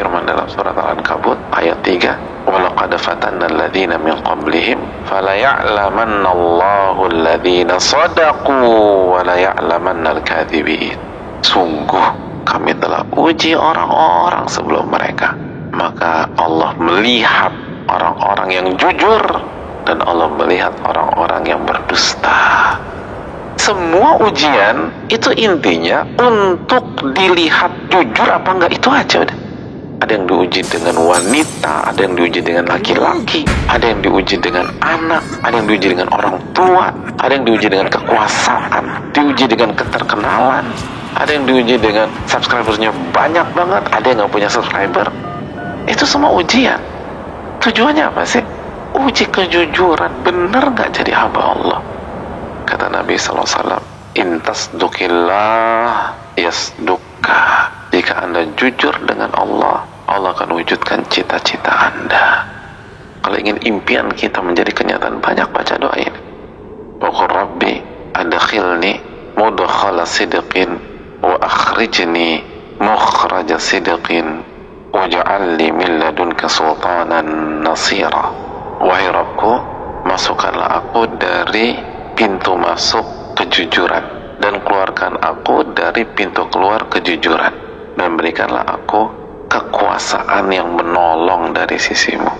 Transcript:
berfirman dalam surat Al-Ankabut ayat 3 وَلَقَدْ فَتَنَّ الَّذِينَ مِنْ قَبْلِهِمْ فَلَيَعْلَمَنَّ اللَّهُ الَّذِينَ صَدَقُوا وَلَيَعْلَمَنَّ الْكَاذِبِينَ Sungguh kami telah uji orang-orang sebelum mereka maka Allah melihat orang-orang yang jujur dan Allah melihat orang-orang yang berdusta semua ujian itu intinya untuk dilihat jujur apa enggak itu aja udah ada yang diuji dengan wanita, ada yang diuji dengan laki-laki, ada yang diuji dengan anak, ada yang diuji dengan orang tua, ada yang diuji dengan kekuasaan, diuji dengan keterkenalan, ada yang diuji dengan subscribernya banyak banget, ada yang nggak punya subscriber. Itu semua ujian. Tujuannya apa sih? Uji kejujuran, bener nggak jadi hamba Allah? Kata Nabi SAW, Intas dukillah yasdukka. Jika anda jujur dengan Allah, Allah akan wujudkan cita-cita anda. Kalau ingin impian kita menjadi kenyataan, banyak baca doa ini. Wa Rabbi adkhilni mudkhala sidqin wa akhrijni mukhraja sidqin waj'al li min ladunka sultanan nasira. Wahai Rabbku, masukkanlah aku dari pintu masuk kejujuran dan keluarkan aku dari pintu keluar kejujuran dan berikanlah aku kekuasaan yang menolong dari sisimu